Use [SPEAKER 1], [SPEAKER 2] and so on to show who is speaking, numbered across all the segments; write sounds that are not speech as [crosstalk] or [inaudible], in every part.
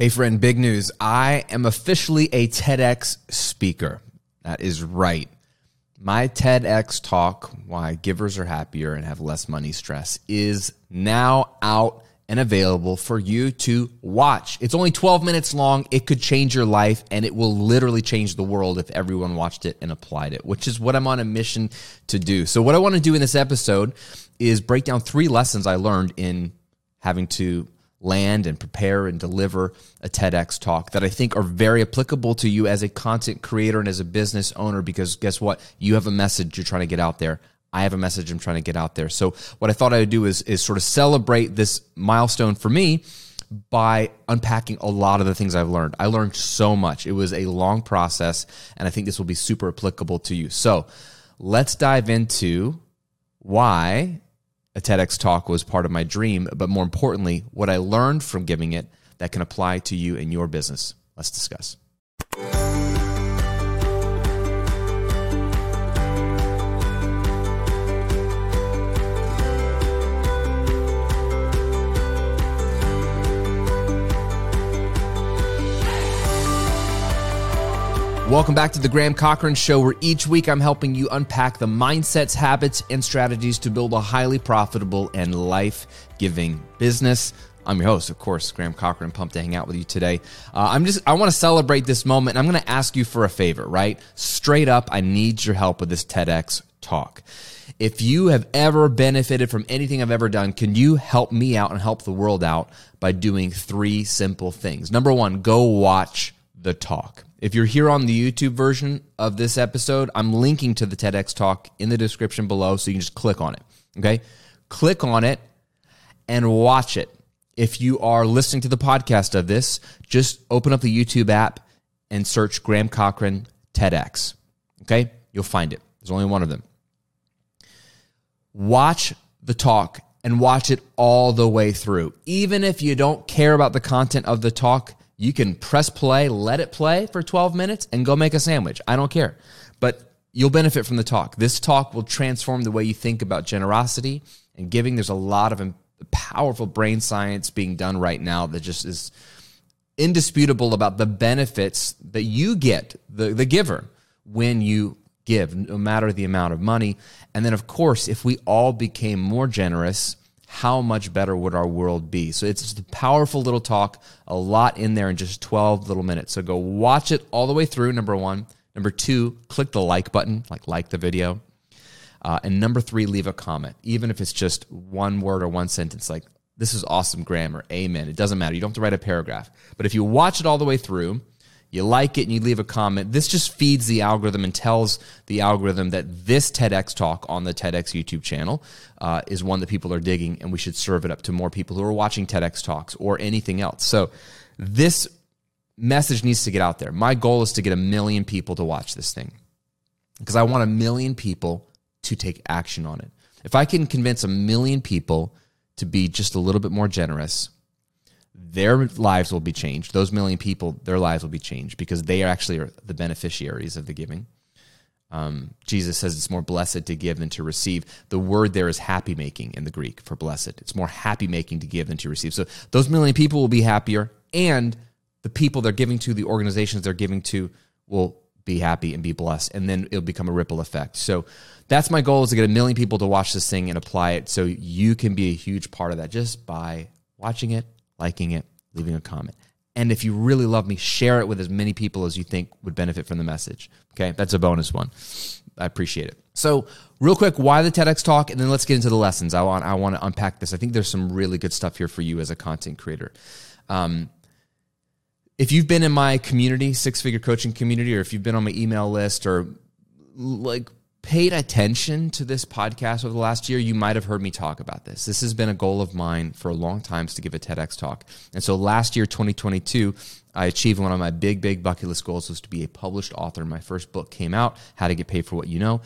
[SPEAKER 1] Hey, friend, big news. I am officially a TEDx speaker. That is right. My TEDx talk, Why Givers Are Happier and Have Less Money Stress, is now out and available for you to watch. It's only 12 minutes long. It could change your life and it will literally change the world if everyone watched it and applied it, which is what I'm on a mission to do. So, what I want to do in this episode is break down three lessons I learned in having to land and prepare and deliver a TEDx talk that I think are very applicable to you as a content creator and as a business owner because guess what? You have a message you're trying to get out there. I have a message I'm trying to get out there. So what I thought I would do is is sort of celebrate this milestone for me by unpacking a lot of the things I've learned. I learned so much. It was a long process and I think this will be super applicable to you. So, let's dive into why a TEDx talk was part of my dream, but more importantly, what I learned from giving it that can apply to you and your business. Let's discuss. Welcome back to the Graham Cochran Show, where each week I'm helping you unpack the mindsets, habits, and strategies to build a highly profitable and life giving business. I'm your host, of course, Graham Cochran. Pumped to hang out with you today. Uh, I'm just, I want to celebrate this moment. I'm going to ask you for a favor, right? Straight up, I need your help with this TEDx talk. If you have ever benefited from anything I've ever done, can you help me out and help the world out by doing three simple things? Number one, go watch the talk. If you're here on the YouTube version of this episode, I'm linking to the TEDx talk in the description below so you can just click on it. Okay? Click on it and watch it. If you are listening to the podcast of this, just open up the YouTube app and search Graham Cochran TEDx. Okay? You'll find it. There's only one of them. Watch the talk and watch it all the way through. Even if you don't care about the content of the talk, you can press play, let it play for 12 minutes, and go make a sandwich. I don't care. But you'll benefit from the talk. This talk will transform the way you think about generosity and giving. There's a lot of powerful brain science being done right now that just is indisputable about the benefits that you get, the, the giver, when you give, no matter the amount of money. And then, of course, if we all became more generous, how much better would our world be? So it's just a powerful little talk, a lot in there in just 12 little minutes. So go watch it all the way through, number one. Number two, click the like button, like like the video. Uh, and number three, leave a comment, even if it's just one word or one sentence, like this is awesome Graham, amen. It doesn't matter. You don't have to write a paragraph. But if you watch it all the way through, you like it and you leave a comment, this just feeds the algorithm and tells the algorithm that this TEDx talk on the TEDx YouTube channel uh, is one that people are digging and we should serve it up to more people who are watching TEDx talks or anything else. So this message needs to get out there. My goal is to get a million people to watch this thing because I want a million people to take action on it. If I can convince a million people to be just a little bit more generous, their lives will be changed. Those million people, their lives will be changed because they are actually are the beneficiaries of the giving. Um, Jesus says it's more blessed to give than to receive. The word there is happy making in the Greek for blessed. It's more happy making to give than to receive. So those million people will be happier, and the people they're giving to, the organizations they're giving to, will be happy and be blessed, and then it'll become a ripple effect. So that's my goal is to get a million people to watch this thing and apply it, so you can be a huge part of that just by watching it liking it, leaving a comment. And if you really love me, share it with as many people as you think would benefit from the message. Okay, that's a bonus one. I appreciate it. So, real quick, why the TEDx talk, and then let's get into the lessons. I want I want to unpack this. I think there's some really good stuff here for you as a content creator. Um, if you've been in my community, six figure coaching community, or if you've been on my email list, or like paid attention to this podcast over the last year, you might have heard me talk about this. This has been a goal of mine for a long time to give a TEDx talk. And so last year, 2022, I achieved one of my big, big bucket list goals was to be a published author. My first book came out, How to Get Paid for What You Know.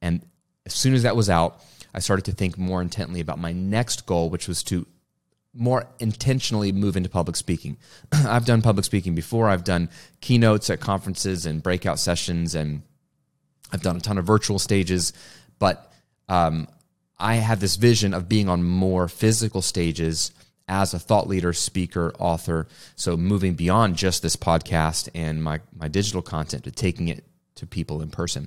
[SPEAKER 1] And as soon as that was out, I started to think more intently about my next goal, which was to more intentionally move into public speaking. [clears throat] I've done public speaking before. I've done keynotes at conferences and breakout sessions and I've done a ton of virtual stages, but um, I have this vision of being on more physical stages as a thought leader, speaker, author. So moving beyond just this podcast and my, my digital content to taking it to people in person.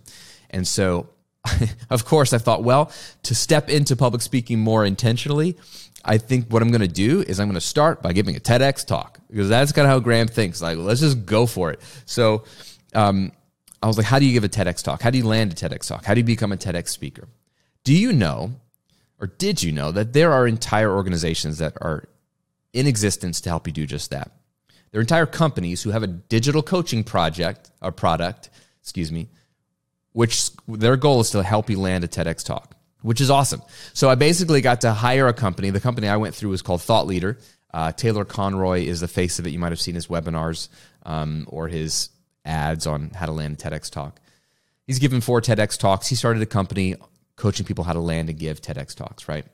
[SPEAKER 1] And so, [laughs] of course, I thought, well, to step into public speaking more intentionally, I think what I'm going to do is I'm going to start by giving a TEDx talk because that's kind of how Graham thinks. Like, let's just go for it. So, um, I was like, how do you give a TEDx talk? How do you land a TEDx talk? How do you become a TEDx speaker? Do you know, or did you know, that there are entire organizations that are in existence to help you do just that? There are entire companies who have a digital coaching project or product, excuse me, which their goal is to help you land a TEDx talk, which is awesome. So I basically got to hire a company. The company I went through was called Thought Leader. Uh, Taylor Conroy is the face of it. You might have seen his webinars um, or his ads on how to land a TEDx talk. He's given four TEDx talks. He started a company coaching people how to land and give TEDx talks, right?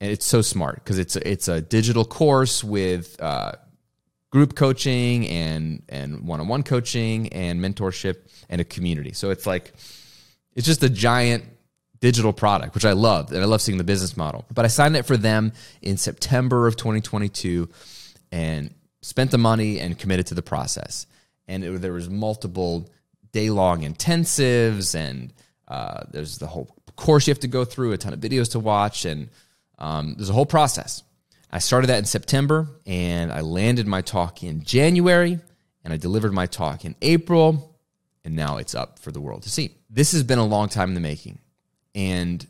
[SPEAKER 1] And it's so smart because it's a, it's a digital course with uh, group coaching and and one on one coaching and mentorship and a community. So it's like it's just a giant digital product, which I love, and I love seeing the business model. But I signed it for them in September of 2022 and spent the money and committed to the process and it, there was multiple day long intensives and uh, there's the whole course you have to go through, a ton of videos to watch, and um, there's a whole process. I started that in September and I landed my talk in January and I delivered my talk in April and now it's up for the world to see. This has been a long time in the making. And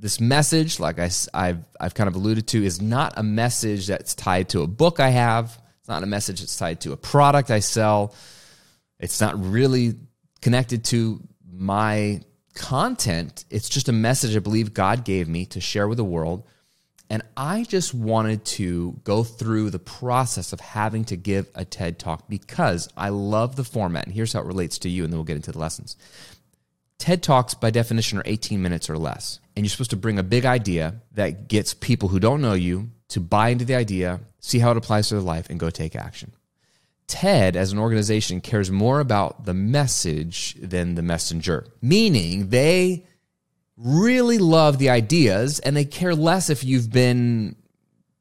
[SPEAKER 1] this message, like I, have I've kind of alluded to, is not a message that's tied to a book I have. It's not a message that's tied to a product I sell. It's not really connected to my content. It's just a message I believe God gave me to share with the world. And I just wanted to go through the process of having to give a TED talk because I love the format. And here's how it relates to you, and then we'll get into the lessons. TED Talks, by definition, are 18 minutes or less. And you're supposed to bring a big idea that gets people who don't know you to buy into the idea, see how it applies to their life, and go take action. TED, as an organization, cares more about the message than the messenger, meaning they really love the ideas and they care less if you've been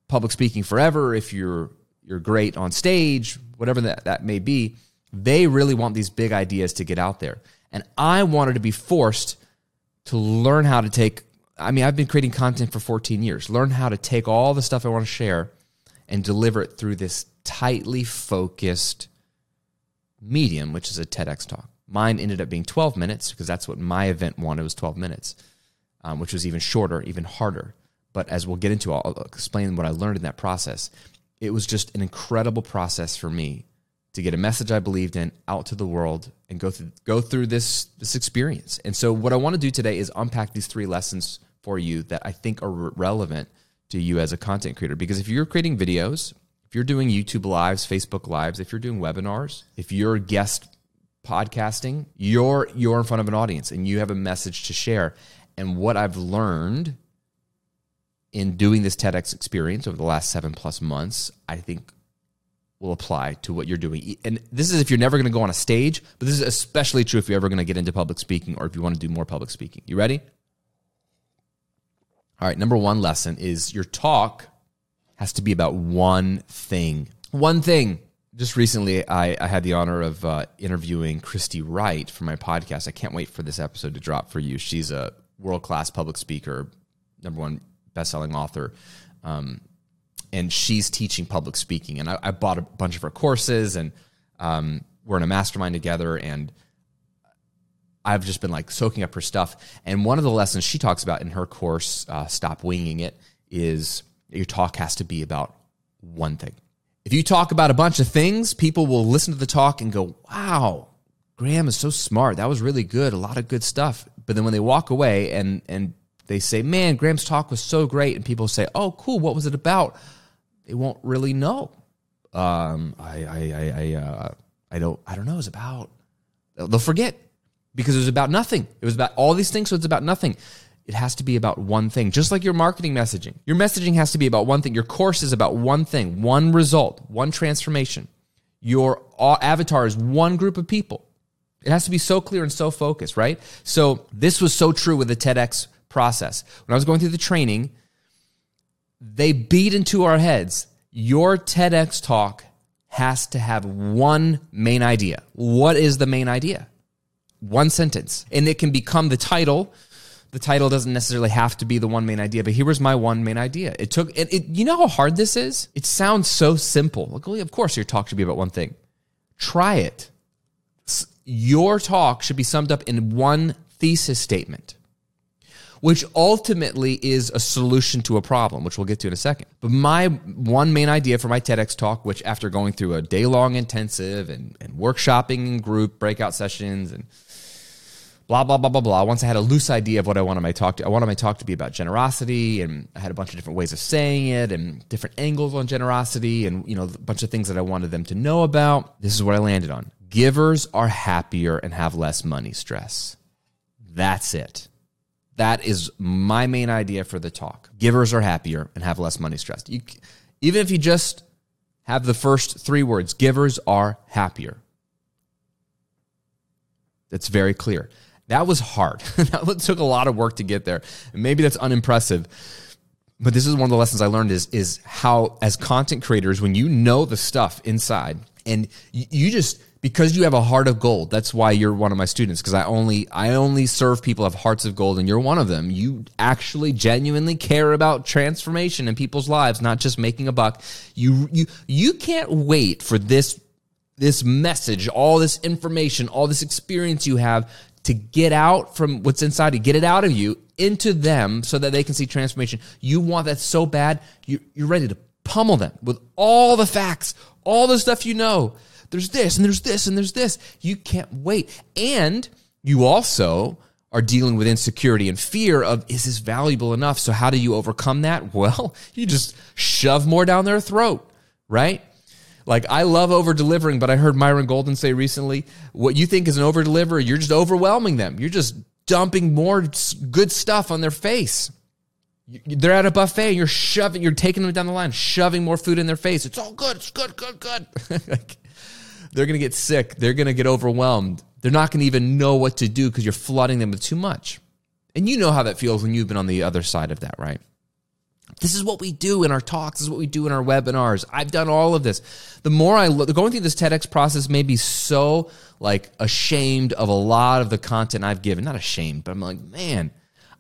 [SPEAKER 1] public speaking forever, if you're you're great on stage, whatever that, that may be. They really want these big ideas to get out there. And I wanted to be forced to learn how to take I mean, I've been creating content for 14 years. Learn how to take all the stuff I want to share and deliver it through this tightly focused medium, which is a TEDx talk. Mine ended up being 12 minutes because that's what my event wanted was 12 minutes, um, which was even shorter, even harder. But as we'll get into, I'll explain what I learned in that process. It was just an incredible process for me to get a message I believed in out to the world and go through go through this this experience. And so what I want to do today is unpack these three lessons for you that I think are relevant to you as a content creator. Because if you're creating videos, if you're doing YouTube lives, Facebook lives, if you're doing webinars, if you're guest podcasting, you're you're in front of an audience and you have a message to share. And what I've learned in doing this TEDx experience over the last seven plus months, I think will apply to what you're doing. And this is if you're never going to go on a stage, but this is especially true if you're ever going to get into public speaking or if you want to do more public speaking. You ready? All right, number one lesson is your talk has to be about one thing. One thing. Just recently, I, I had the honor of uh, interviewing Christy Wright for my podcast. I can't wait for this episode to drop for you. She's a world class public speaker, number one best selling author. Um, and she's teaching public speaking. And I, I, bought a bunch of her courses, and um, we're in a mastermind together. And I've just been like soaking up her stuff. And one of the lessons she talks about in her course, uh, Stop Winging It, is your talk has to be about one thing. If you talk about a bunch of things, people will listen to the talk and go, wow, Graham is so smart. That was really good. A lot of good stuff. But then when they walk away and, and they say, man, Graham's talk was so great. And people say, oh, cool. What was it about? They won't really know. Um, I, I, I, I, uh, I don't, I don't know. It's about, they'll forget because it was about nothing. It was about all these things, so it's about nothing. It has to be about one thing, just like your marketing messaging. Your messaging has to be about one thing. Your course is about one thing, one result, one transformation. Your avatar is one group of people. It has to be so clear and so focused, right? So, this was so true with the TEDx process. When I was going through the training, they beat into our heads. Your TEDx talk has to have one main idea. What is the main idea? One sentence. And it can become the title. The title doesn't necessarily have to be the one main idea, but here was my one main idea. It took it, it you know how hard this is? It sounds so simple. Like, well, of course your talk should be about one thing. Try it. Your talk should be summed up in one thesis statement which ultimately is a solution to a problem, which we'll get to in a second. But my one main idea for my TEDx talk, which after going through a day long intensive and, and workshopping and group breakout sessions and blah blah blah blah blah. Once I had a loose idea of what I wanted my talk to, I wanted my talk to be about generosity, and I had a bunch of different ways of saying it and different angles on generosity, and you know a bunch of things that I wanted them to know about. This is what I landed on: givers are happier and have less money stress. That's it. That is my main idea for the talk. Givers are happier and have less money stressed. You, even if you just have the first three words, givers are happier. That's very clear. That was hard. [laughs] that took a lot of work to get there. And maybe that's unimpressive. But this is one of the lessons I learned is, is how, as content creators, when you know the stuff inside and you, you just because you have a heart of gold that's why you're one of my students because i only i only serve people have hearts of gold and you're one of them you actually genuinely care about transformation in people's lives not just making a buck you you you can't wait for this this message all this information all this experience you have to get out from what's inside you get it out of you into them so that they can see transformation you want that so bad you, you're ready to pummel them with all the facts all the stuff you know there's this and there's this and there's this. You can't wait. And you also are dealing with insecurity and fear of is this valuable enough? So how do you overcome that? [laughs] Well, you just shove more down their throat, right? Like I love over delivering, but I heard Myron Golden say recently, what you think is an over deliverer, you're just overwhelming them. You're just dumping more good stuff on their face. They're at a buffet and you're shoving, you're taking them down the line, shoving more food in their face. It's all good. It's good, good, good. [laughs] like, they're going to get sick. They're going to get overwhelmed. They're not going to even know what to do because you're flooding them with too much. And you know how that feels when you've been on the other side of that, right? This is what we do in our talks. This is what we do in our webinars. I've done all of this. The more I look, going through this TEDx process made me so like ashamed of a lot of the content I've given. Not ashamed, but I'm like, man,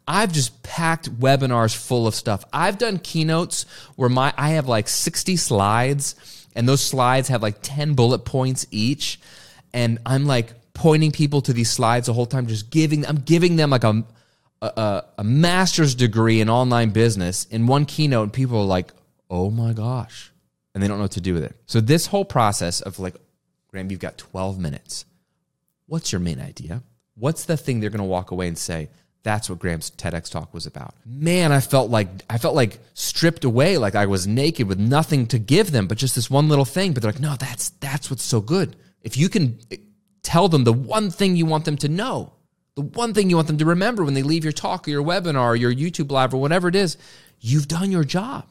[SPEAKER 1] I've just packed webinars full of stuff. I've done keynotes where my I have like 60 slides and those slides have like 10 bullet points each and i'm like pointing people to these slides the whole time just giving i'm giving them like a a, a master's degree in online business in one keynote and people are like oh my gosh and they don't know what to do with it so this whole process of like graham you've got 12 minutes what's your main idea what's the thing they're going to walk away and say that's what Graham's TEDx talk was about. Man, I felt like I felt like stripped away, like I was naked with nothing to give them, but just this one little thing. But they're like, no, that's that's what's so good. If you can eh, tell them the one thing you want them to know, the one thing you want them to remember when they leave your talk or your webinar or your YouTube live or whatever it is, you've done your job.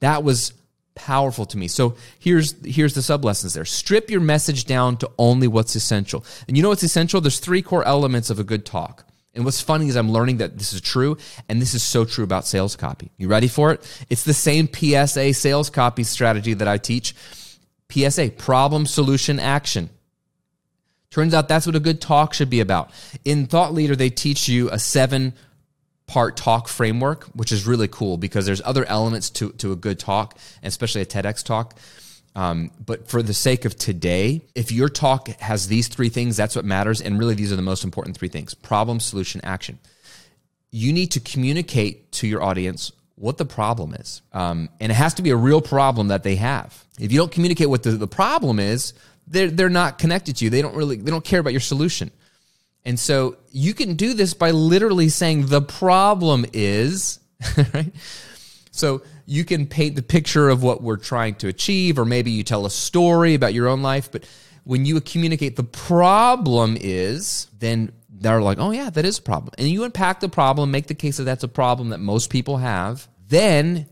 [SPEAKER 1] That was powerful to me. So here's here's the sub lessons there. Strip your message down to only what's essential. And you know what's essential? There's three core elements of a good talk. And what's funny is I'm learning that this is true, and this is so true about sales copy. You ready for it? It's the same PSA sales copy strategy that I teach. PSA, problem, solution, action. Turns out that's what a good talk should be about. In Thought Leader, they teach you a seven part talk framework, which is really cool because there's other elements to, to a good talk, especially a TEDx talk. Um, but for the sake of today, if your talk has these three things, that's what matters. And really, these are the most important three things problem, solution, action. You need to communicate to your audience what the problem is. Um, and it has to be a real problem that they have. If you don't communicate what the, the problem is, they're, they're not connected to you. They don't really, they don't care about your solution. And so you can do this by literally saying the problem is, [laughs] right? So you can paint the picture of what we're trying to achieve, or maybe you tell a story about your own life. But when you communicate the problem is, then they're like, oh, yeah, that is a problem. And you unpack the problem, make the case that that's a problem that most people have. Then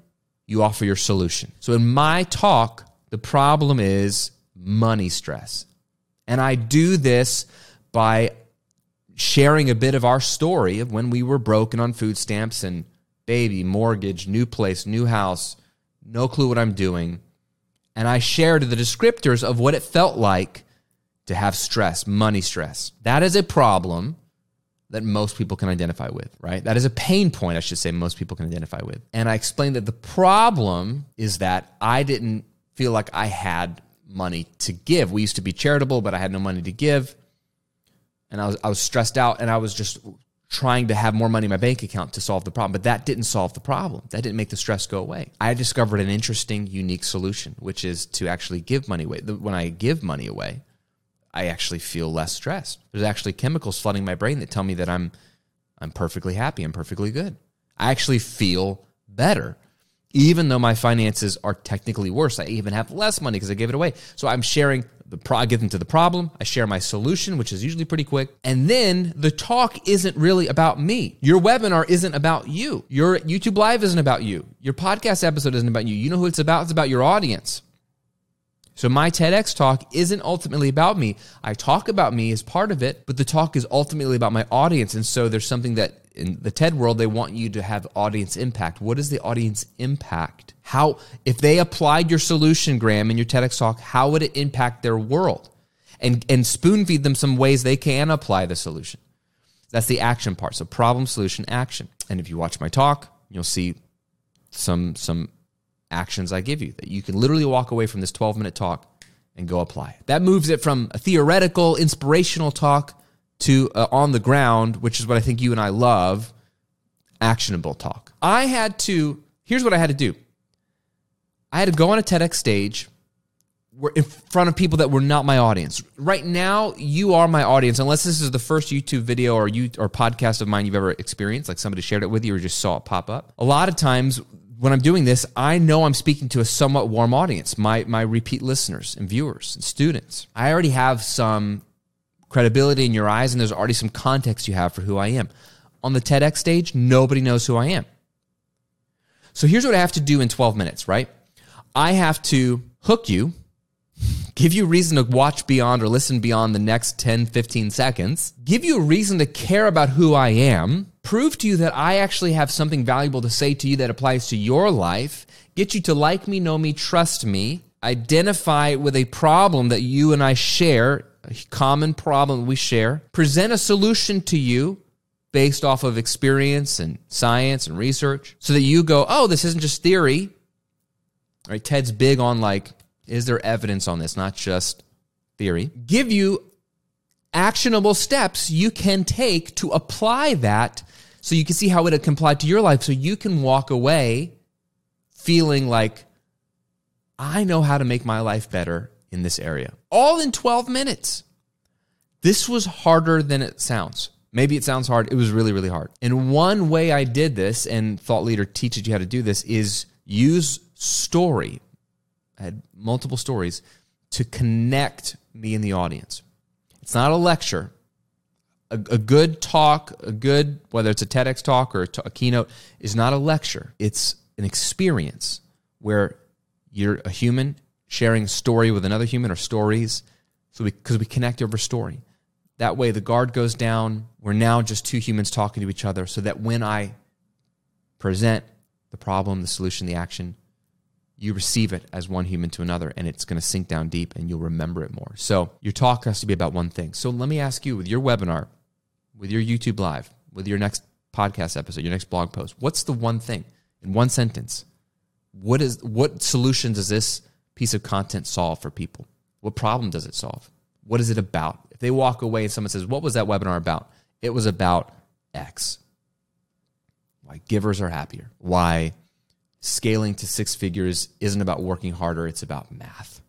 [SPEAKER 1] you offer your solution. So in my talk, the problem is money stress. And I do this by sharing a bit of our story of when we were broken on food stamps and baby, mortgage, new place, new house, no clue what I'm doing. And I shared the descriptors of what it felt like to have stress, money stress. That is a problem that most people can identify with, right? That is a pain point, I should say, most people can identify with. And I explained that the problem is that I didn't feel like I had money to give. We used to be charitable, but I had no money to give. And I was, I was stressed out and I was just trying to have more money in my bank account to solve the problem. But that didn't solve the problem. That didn't make the stress go away. I discovered an interesting, unique solution, which is to actually give money away. When I give money away, I actually feel less stressed. There's actually chemicals flooding my brain that tell me that I'm I'm perfectly happy, I'm perfectly good. I actually feel better. Even though my finances are technically worse, I even have less money because I gave it away. So I'm sharing the pro- I get into the problem, I share my solution, which is usually pretty quick, and then the talk isn't really about me. Your webinar isn't about you. Your YouTube live isn't about you. Your podcast episode isn't about you. You know who it's about? It's about your audience. So my TEDx talk isn't ultimately about me. I talk about me as part of it, but the talk is ultimately about my audience. And so there's something that in the TED world, they want you to have audience impact. What is the audience impact? How, if they applied your solution, Graham, in your TEDx talk, how would it impact their world? And, and spoon feed them some ways they can apply the solution. That's the action part. So problem, solution, action. And if you watch my talk, you'll see some, some actions I give you that you can literally walk away from this 12 minute talk and go apply. That moves it from a theoretical, inspirational talk to uh, on the ground, which is what I think you and I love, actionable talk. I had to, here's what I had to do I had to go on a TEDx stage in front of people that were not my audience. Right now, you are my audience, unless this is the first YouTube video or you or podcast of mine you've ever experienced, like somebody shared it with you or just saw it pop up. A lot of times when I'm doing this, I know I'm speaking to a somewhat warm audience, my my repeat listeners and viewers and students. I already have some credibility in your eyes, and there's already some context you have for who I am. On the TEDx stage, nobody knows who I am. So here's what I have to do in 12 minutes, right? I have to hook you, [laughs] give you reason to watch beyond or listen beyond the next 10, 15 seconds, give you a reason to care about who I am, prove to you that I actually have something valuable to say to you that applies to your life, get you to like me, know me, trust me, identify with a problem that you and I share, a common problem we share, present a solution to you based off of experience and science and research so that you go, oh, this isn't just theory. All right, Ted's big on like, is there evidence on this, not just theory? Give you actionable steps you can take to apply that so you can see how it can apply to your life so you can walk away feeling like I know how to make my life better in this area. All in 12 minutes. This was harder than it sounds. Maybe it sounds hard. It was really, really hard. And one way I did this, and Thought Leader teaches you how to do this, is use story. I had multiple stories to connect me and the audience. It's not a lecture a, a, good talk, a good, whether it's a TEDx talk or a, t- a keynote, is not a lecture. It's an experience where you're a human sharing story with another human or stories. So because we, we connect over story. That way the guard goes down. We're now just two humans talking to each other so that when I present the problem, the solution, the action, you receive it as one human to another and it's going to sink down deep and you'll remember it more. So your talk has to be about one thing. So let me ask you with your webinar, with your YouTube live, with your next podcast episode, your next blog post, what's the one thing in one sentence? What is what solution does this piece of content solve for people? What problem does it solve? What is it about? If they walk away and someone says, "What was that webinar about?" It was about X. Why givers are happier. Why scaling to six figures isn't about working harder, it's about math.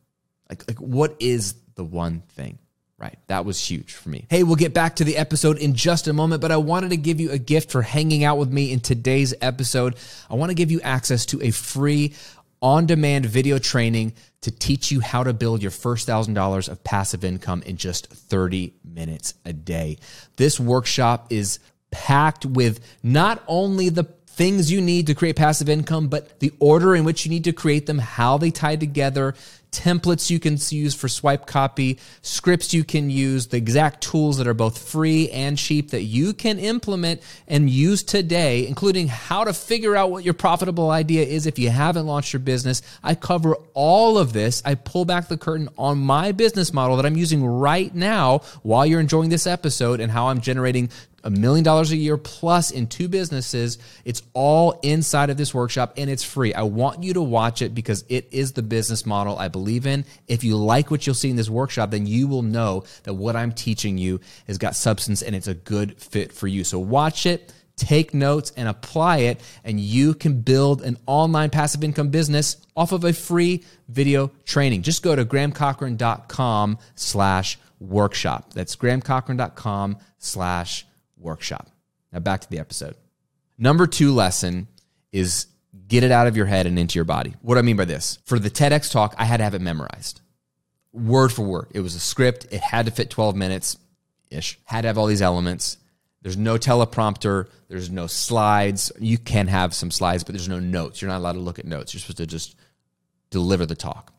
[SPEAKER 1] Like like what is the one thing? Right. That was huge for me. Hey, we'll get back to the episode in just a moment, but I wanted to give you a gift for hanging out with me in today's episode. I want to give you access to a free on demand video training to teach you how to build your first $1,000 of passive income in just 30 minutes a day. This workshop is packed with not only the things you need to create passive income, but the order in which you need to create them, how they tie together, templates you can use for swipe copy, scripts you can use, the exact tools that are both free and cheap that you can implement and use today, including how to figure out what your profitable idea is if you haven't launched your business. I cover all of this. I pull back the curtain on my business model that I'm using right now while you're enjoying this episode and how I'm generating a million dollars a year plus in two businesses. It's all inside of this workshop and it's free. I want you to watch it because it is the business model I believe in. If you like what you'll see in this workshop, then you will know that what I'm teaching you has got substance and it's a good fit for you. So watch it take notes and apply it and you can build an online passive income business off of a free video training just go to grahamcochran.com slash workshop that's grahamcochran.com slash workshop. Now back to the episode. Number two lesson is get it out of your head and into your body. What do I mean by this? For the TEDx talk, I had to have it memorized, word for word. It was a script. It had to fit 12 minutes ish, had to have all these elements. There's no teleprompter. There's no slides. You can have some slides, but there's no notes. You're not allowed to look at notes. You're supposed to just deliver the talk.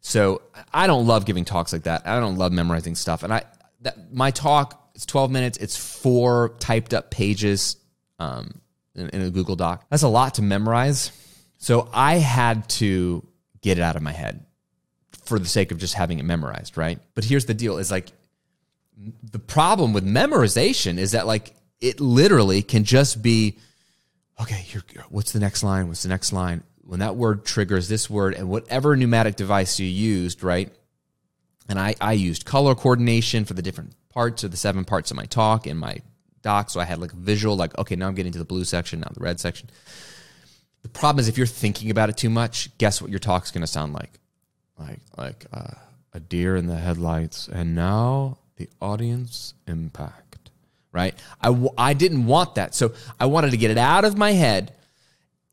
[SPEAKER 1] So I don't love giving talks like that. I don't love memorizing stuff. And I that my talk it's 12 minutes. It's four typed up pages um, in, in a Google Doc. That's a lot to memorize. So I had to get it out of my head for the sake of just having it memorized, right? But here's the deal is like the problem with memorization is that like it literally can just be okay, here what's the next line? What's the next line? When that word triggers this word and whatever pneumatic device you used, right? And I, I used color coordination for the different parts or the seven parts of my talk in my doc. So I had like visual, like, okay, now I'm getting to the blue section, now the red section. The problem is if you're thinking about it too much, guess what your talk's going to sound like? Like, like uh, a deer in the headlights. And now the audience impact, right? I, w- I didn't want that. So I wanted to get it out of my head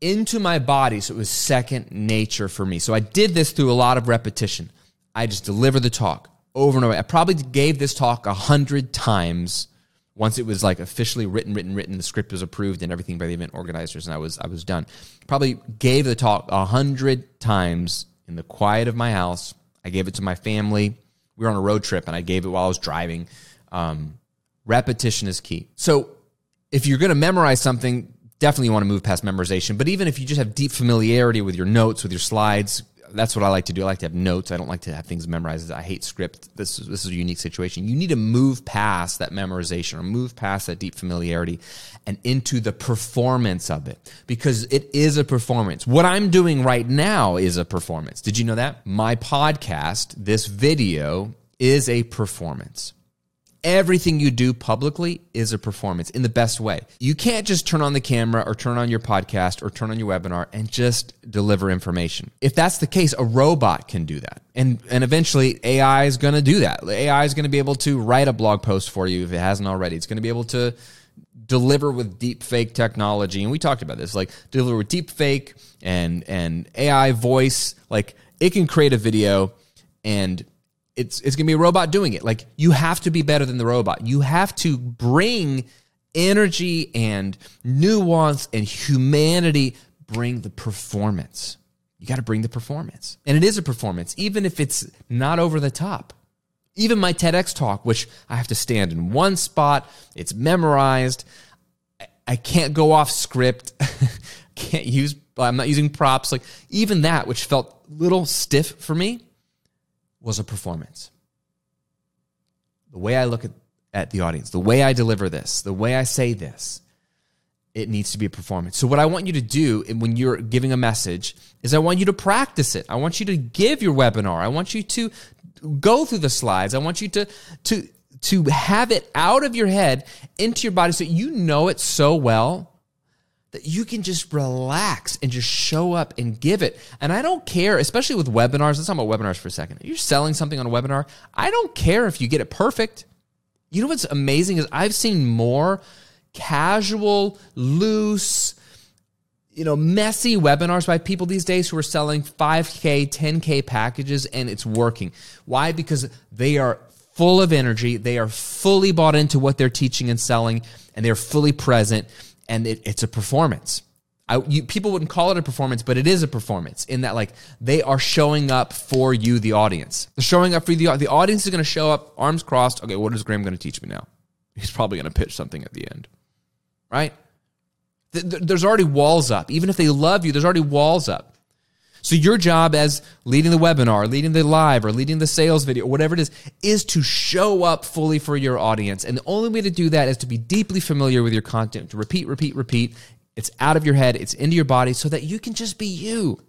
[SPEAKER 1] into my body so it was second nature for me. So I did this through a lot of repetition. I just deliver the talk over and over. I probably gave this talk a hundred times once it was like officially written, written, written. The script was approved and everything by the event organizers, and I was I was done. Probably gave the talk a hundred times in the quiet of my house. I gave it to my family. We were on a road trip, and I gave it while I was driving. Um, repetition is key. So if you're going to memorize something, definitely want to move past memorization. But even if you just have deep familiarity with your notes, with your slides, that's what I like to do. I like to have notes. I don't like to have things memorized. I hate script. This is, this is a unique situation. You need to move past that memorization or move past that deep familiarity and into the performance of it because it is a performance. What I'm doing right now is a performance. Did you know that? My podcast, this video is a performance. Everything you do publicly is a performance in the best way. You can't just turn on the camera or turn on your podcast or turn on your webinar and just deliver information. If that's the case, a robot can do that. And and eventually AI is going to do that. AI is going to be able to write a blog post for you if it hasn't already. It's going to be able to deliver with deep fake technology and we talked about this like deliver with deep fake and and AI voice like it can create a video and it's it's gonna be a robot doing it. Like you have to be better than the robot. You have to bring energy and nuance and humanity. Bring the performance. You got to bring the performance, and it is a performance, even if it's not over the top. Even my TEDx talk, which I have to stand in one spot, it's memorized. I can't go off script. [laughs] can't use. I'm not using props. Like even that, which felt a little stiff for me was a performance. The way I look at, at the audience, the way I deliver this, the way I say this, it needs to be a performance. So, what I want you to do when you're giving a message is I want you to practice it. I want you to give your webinar. I want you to go through the slides. I want you to, to, to have it out of your head into your body so you know it so well that you can just relax and just show up and give it. And I don't care, especially with webinars. Let's talk about webinars for a second. You're selling something on a webinar. I don't care if you get it perfect. You know what's amazing is I've seen more casual, loose, you know, messy webinars by people these days who are selling 5K, 10K packages and it's working. Why? Because they are full of energy. They are fully bought into what they're teaching and selling and they're fully present and it, it's a performance. I, you, people wouldn't call it a performance, but it is a performance in that like they are showing up for you, the audience. They're showing up for the the audience is going to show up, arms crossed. Okay, what is Graham going to teach me now? He's probably going to pitch something at the end, right? There's already walls up. Even if they love you, there's already walls up. So your job as leading the webinar, leading the live, or leading the sales video, whatever it is, is to show up fully for your audience. And the only way to do that is to be deeply familiar with your content, to repeat, repeat, repeat. It's out of your head, it's into your body so that you can just be you.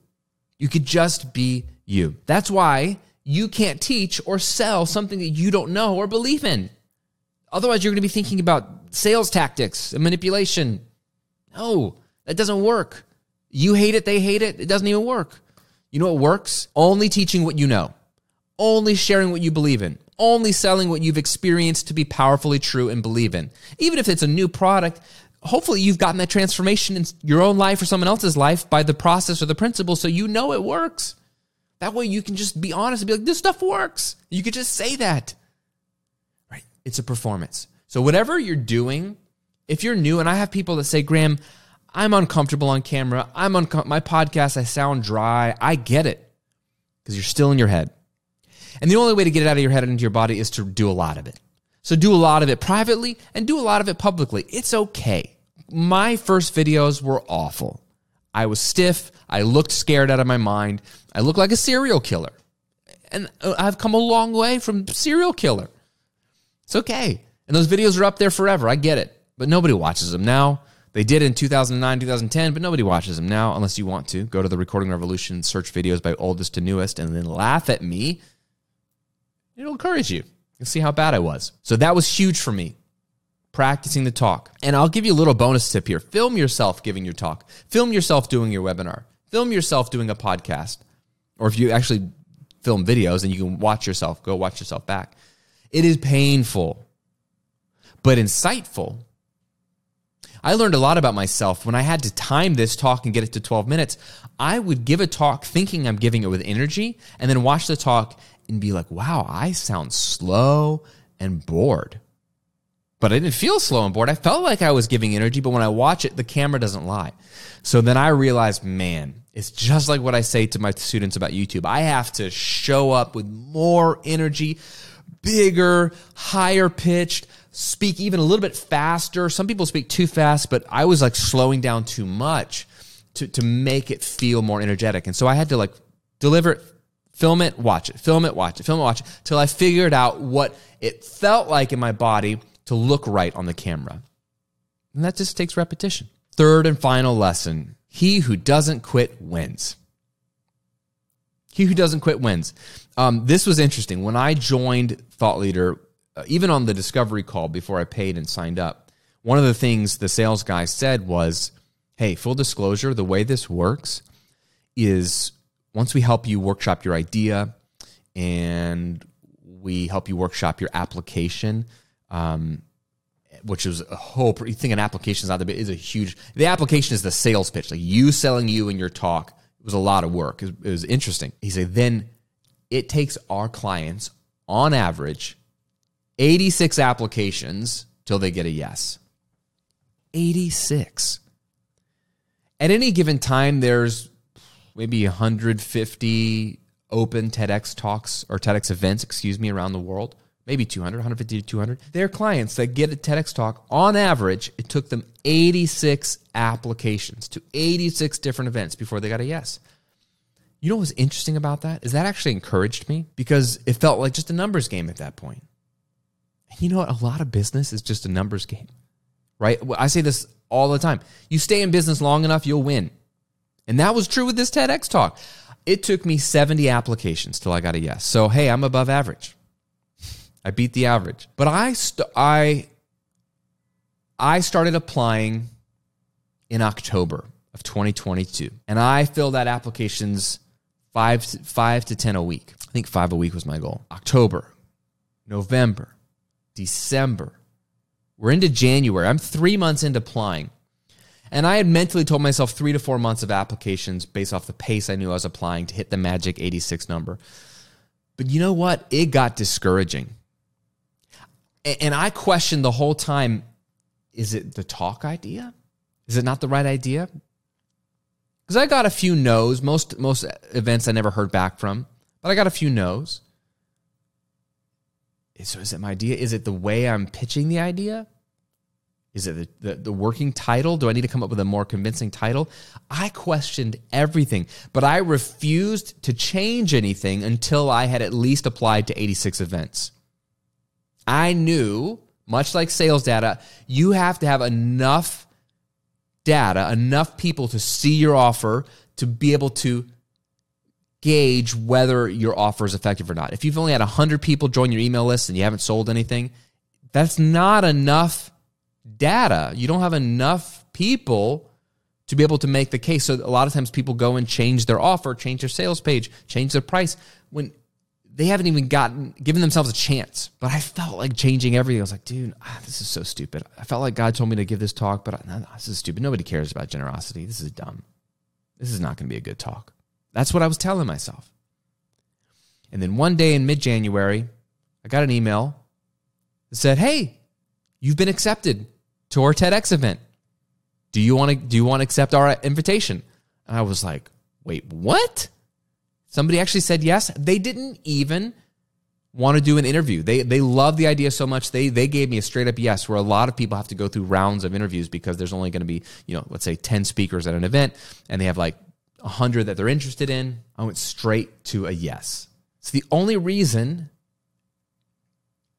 [SPEAKER 1] You could just be you. That's why you can't teach or sell something that you don't know or believe in. Otherwise, you're going to be thinking about sales tactics and manipulation. No, that doesn't work. You hate it, they hate it. It doesn't even work. You know what works? Only teaching what you know, only sharing what you believe in, only selling what you've experienced to be powerfully true and believe in. Even if it's a new product, hopefully you've gotten that transformation in your own life or someone else's life by the process or the principle so you know it works. That way you can just be honest and be like, this stuff works. You could just say that. Right? It's a performance. So whatever you're doing, if you're new, and I have people that say, Graham, I'm uncomfortable on camera. I'm on my podcast. I sound dry. I get it because you're still in your head. And the only way to get it out of your head and into your body is to do a lot of it. So do a lot of it privately and do a lot of it publicly. It's okay. My first videos were awful. I was stiff. I looked scared out of my mind. I looked like a serial killer. And uh, I've come a long way from serial killer. It's okay. And those videos are up there forever. I get it. But nobody watches them now. They did in 2009, 2010, but nobody watches them now unless you want to. Go to the Recording Revolution, search videos by oldest to newest, and then laugh at me. It'll encourage you. You'll see how bad I was. So that was huge for me, practicing the talk. And I'll give you a little bonus tip here film yourself giving your talk, film yourself doing your webinar, film yourself doing a podcast. Or if you actually film videos and you can watch yourself, go watch yourself back. It is painful, but insightful I learned a lot about myself when I had to time this talk and get it to 12 minutes. I would give a talk thinking I'm giving it with energy and then watch the talk and be like, wow, I sound slow and bored. But I didn't feel slow and bored. I felt like I was giving energy, but when I watch it, the camera doesn't lie. So then I realized, man, it's just like what I say to my students about YouTube. I have to show up with more energy, bigger, higher pitched, speak even a little bit faster. Some people speak too fast, but I was like slowing down too much to, to make it feel more energetic. And so I had to like deliver it, film it, watch it, film it, watch it, film it, watch it, till I figured out what it felt like in my body to look right on the camera. And that just takes repetition. Third and final lesson he who doesn't quit wins. He who doesn't quit wins. Um, this was interesting. When I joined Thought Leader, uh, even on the discovery call before I paid and signed up, one of the things the sales guy said was, Hey, full disclosure, the way this works is once we help you workshop your idea and we help you workshop your application, um, which is a whole, you think an application is not the is a huge, the application is the sales pitch, like you selling you in your talk. Was a lot of work. It was, it was interesting. He said, then it takes our clients on average 86 applications till they get a yes. 86. At any given time, there's maybe 150 open TEDx talks or TEDx events, excuse me, around the world. Maybe 200, 150 to 200. Their clients that get a TEDx talk, on average, it took them 86 applications to 86 different events before they got a yes. You know what's interesting about that? Is that actually encouraged me because it felt like just a numbers game at that point you know what? A lot of business is just a numbers game, right? I say this all the time. You stay in business long enough, you'll win. And that was true with this TEDx talk. It took me 70 applications till I got a yes. So, hey, I'm above average. I beat the average. But I st- I I started applying in October of 2022. And I filled out applications 5 to, 5 to 10 a week. I think 5 a week was my goal. October, November, December. We're into January. I'm three months into applying. And I had mentally told myself three to four months of applications based off the pace I knew I was applying to hit the magic 86 number. But you know what? It got discouraging. And I questioned the whole time is it the talk idea? Is it not the right idea? Because I got a few no's. Most most events I never heard back from, but I got a few no's. So is it my idea? Is it the way I'm pitching the idea? Is it the, the, the, working title? Do I need to come up with a more convincing title? I questioned everything, but I refused to change anything until I had at least applied to 86 events. I knew, much like sales data, you have to have enough data, enough people to see your offer to be able to gauge whether your offer is effective or not. If you've only had 100 people join your email list and you haven't sold anything, that's not enough data. You don't have enough people to be able to make the case. So a lot of times people go and change their offer, change their sales page, change their price when they haven't even gotten given themselves a chance. But I felt like changing everything. I was like, dude, ah, this is so stupid. I felt like God told me to give this talk, but I, this is stupid. Nobody cares about generosity. This is dumb. This is not going to be a good talk. That's what I was telling myself. And then one day in mid January, I got an email that said, "Hey, you've been accepted to our TEDx event. Do you want to do you want to accept our invitation?" And I was like, "Wait, what?" Somebody actually said yes. They didn't even want to do an interview. They they love the idea so much they they gave me a straight up yes. Where a lot of people have to go through rounds of interviews because there's only going to be you know let's say ten speakers at an event and they have like hundred that they're interested in. I went straight to a yes. It's the only reason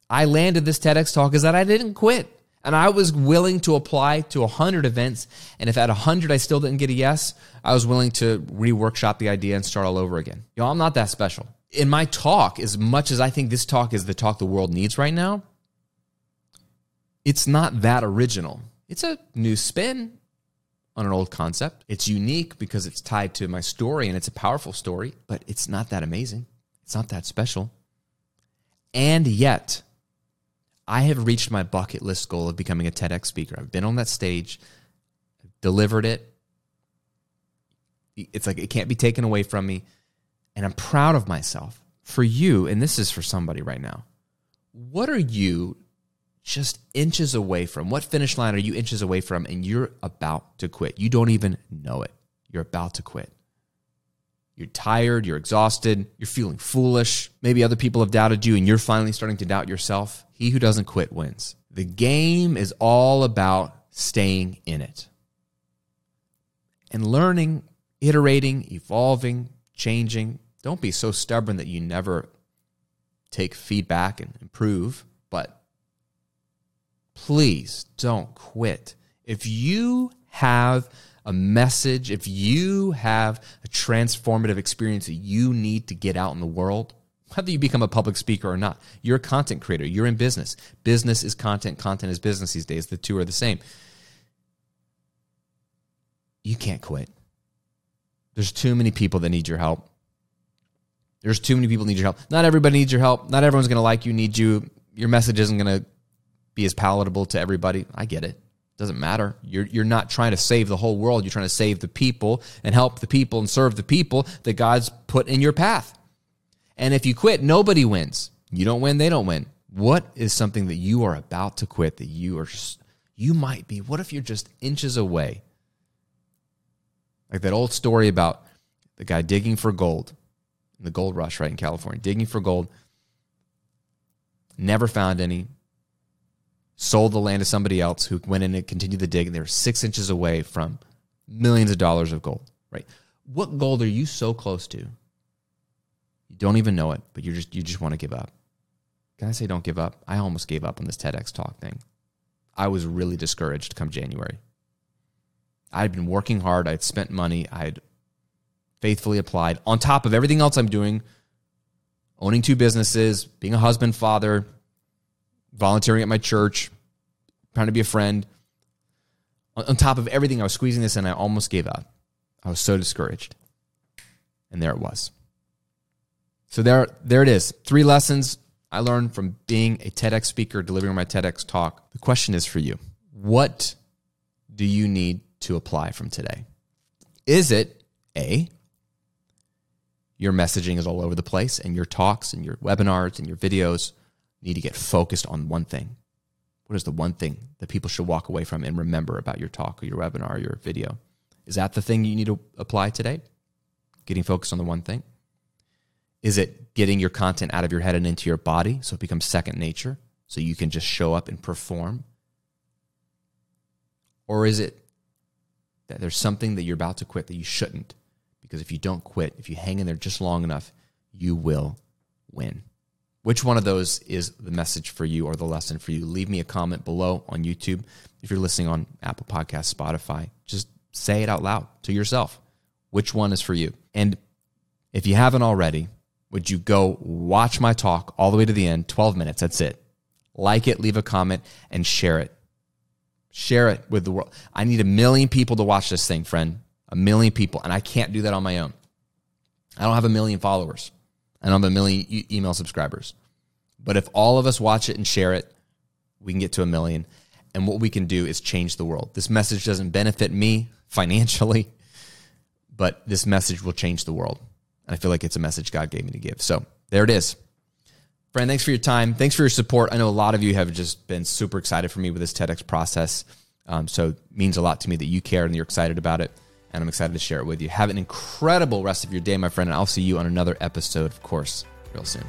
[SPEAKER 1] I landed this TEDx talk is that I didn't quit. And I was willing to apply to 100 events. And if at 100 I still didn't get a yes, I was willing to reworkshop the idea and start all over again. You know, I'm not that special. In my talk, as much as I think this talk is the talk the world needs right now, it's not that original. It's a new spin on an old concept. It's unique because it's tied to my story and it's a powerful story, but it's not that amazing. It's not that special. And yet, I have reached my bucket list goal of becoming a TEDx speaker. I've been on that stage, delivered it. It's like it can't be taken away from me. And I'm proud of myself. For you, and this is for somebody right now, what are you just inches away from? What finish line are you inches away from and you're about to quit? You don't even know it. You're about to quit. You're tired, you're exhausted, you're feeling foolish. Maybe other people have doubted you and you're finally starting to doubt yourself. He who doesn't quit wins. The game is all about staying in it and learning, iterating, evolving, changing. Don't be so stubborn that you never take feedback and improve, but please don't quit. If you have a message, if you have a transformative experience that you need to get out in the world, whether you become a public speaker or not, you're a content creator, you're in business. Business is content, content is business these days. The two are the same. You can't quit. There's too many people that need your help. There's too many people need your help. Not everybody needs your help. Not everyone's going to like you, need you. Your message isn't going to be as palatable to everybody. I get it. Doesn't matter. You're, you're not trying to save the whole world. You're trying to save the people and help the people and serve the people that God's put in your path. And if you quit, nobody wins. You don't win, they don't win. What is something that you are about to quit that you are just, you might be? What if you're just inches away? Like that old story about the guy digging for gold in the gold rush, right in California, digging for gold, never found any, sold the land to somebody else who went in and continued the dig, and they were six inches away from millions of dollars of gold, right? What gold are you so close to? You don't even know it, but you just you just want to give up. Can I say don't give up? I almost gave up on this TEDx talk thing. I was really discouraged come January. I'd been working hard, I'd spent money, I'd faithfully applied on top of everything else I'm doing, owning two businesses, being a husband, father, volunteering at my church, trying to be a friend. On, top of everything, I was squeezing this and I almost gave up. I was so discouraged. And there it was. So there, there it is. Three lessons I learned from being a TEDx speaker, delivering my TEDx talk. The question is for you What do you need to apply from today? Is it A, your messaging is all over the place and your talks and your webinars and your videos need to get focused on one thing. What is the one thing that people should walk away from and remember about your talk or your webinar or your video? Is that the thing you need to apply today? Getting focused on the one thing? Is it getting your content out of your head and into your body so it becomes second nature so you can just show up and perform? Or is it that there's something that you're about to quit that you shouldn't? Because if you don't quit, if you hang in there just long enough, you will win. Which one of those is the message for you or the lesson for you? Leave me a comment below on YouTube. If you're listening on Apple Podcasts, Spotify, just say it out loud to yourself. Which one is for you? And if you haven't already, would you go watch my talk all the way to the end, 12 minutes, that's it. Like it, leave a comment, and share it. Share it with the world. I need a million people to watch this thing, friend. A million people. And I can't do that on my own. I don't have a million followers. I don't have a million e- email subscribers. But if all of us watch it and share it, we can get to a million. And what we can do is change the world. This message doesn't benefit me financially, but this message will change the world. And I feel like it's a message God gave me to give. So there it is. Friend, thanks for your time. Thanks for your support. I know a lot of you have just been super excited for me with this TEDx process. Um, so it means a lot to me that you care and you're excited about it and I'm excited to share it with you. Have an incredible rest of your day, my friend, and I'll see you on another episode, of course, real soon.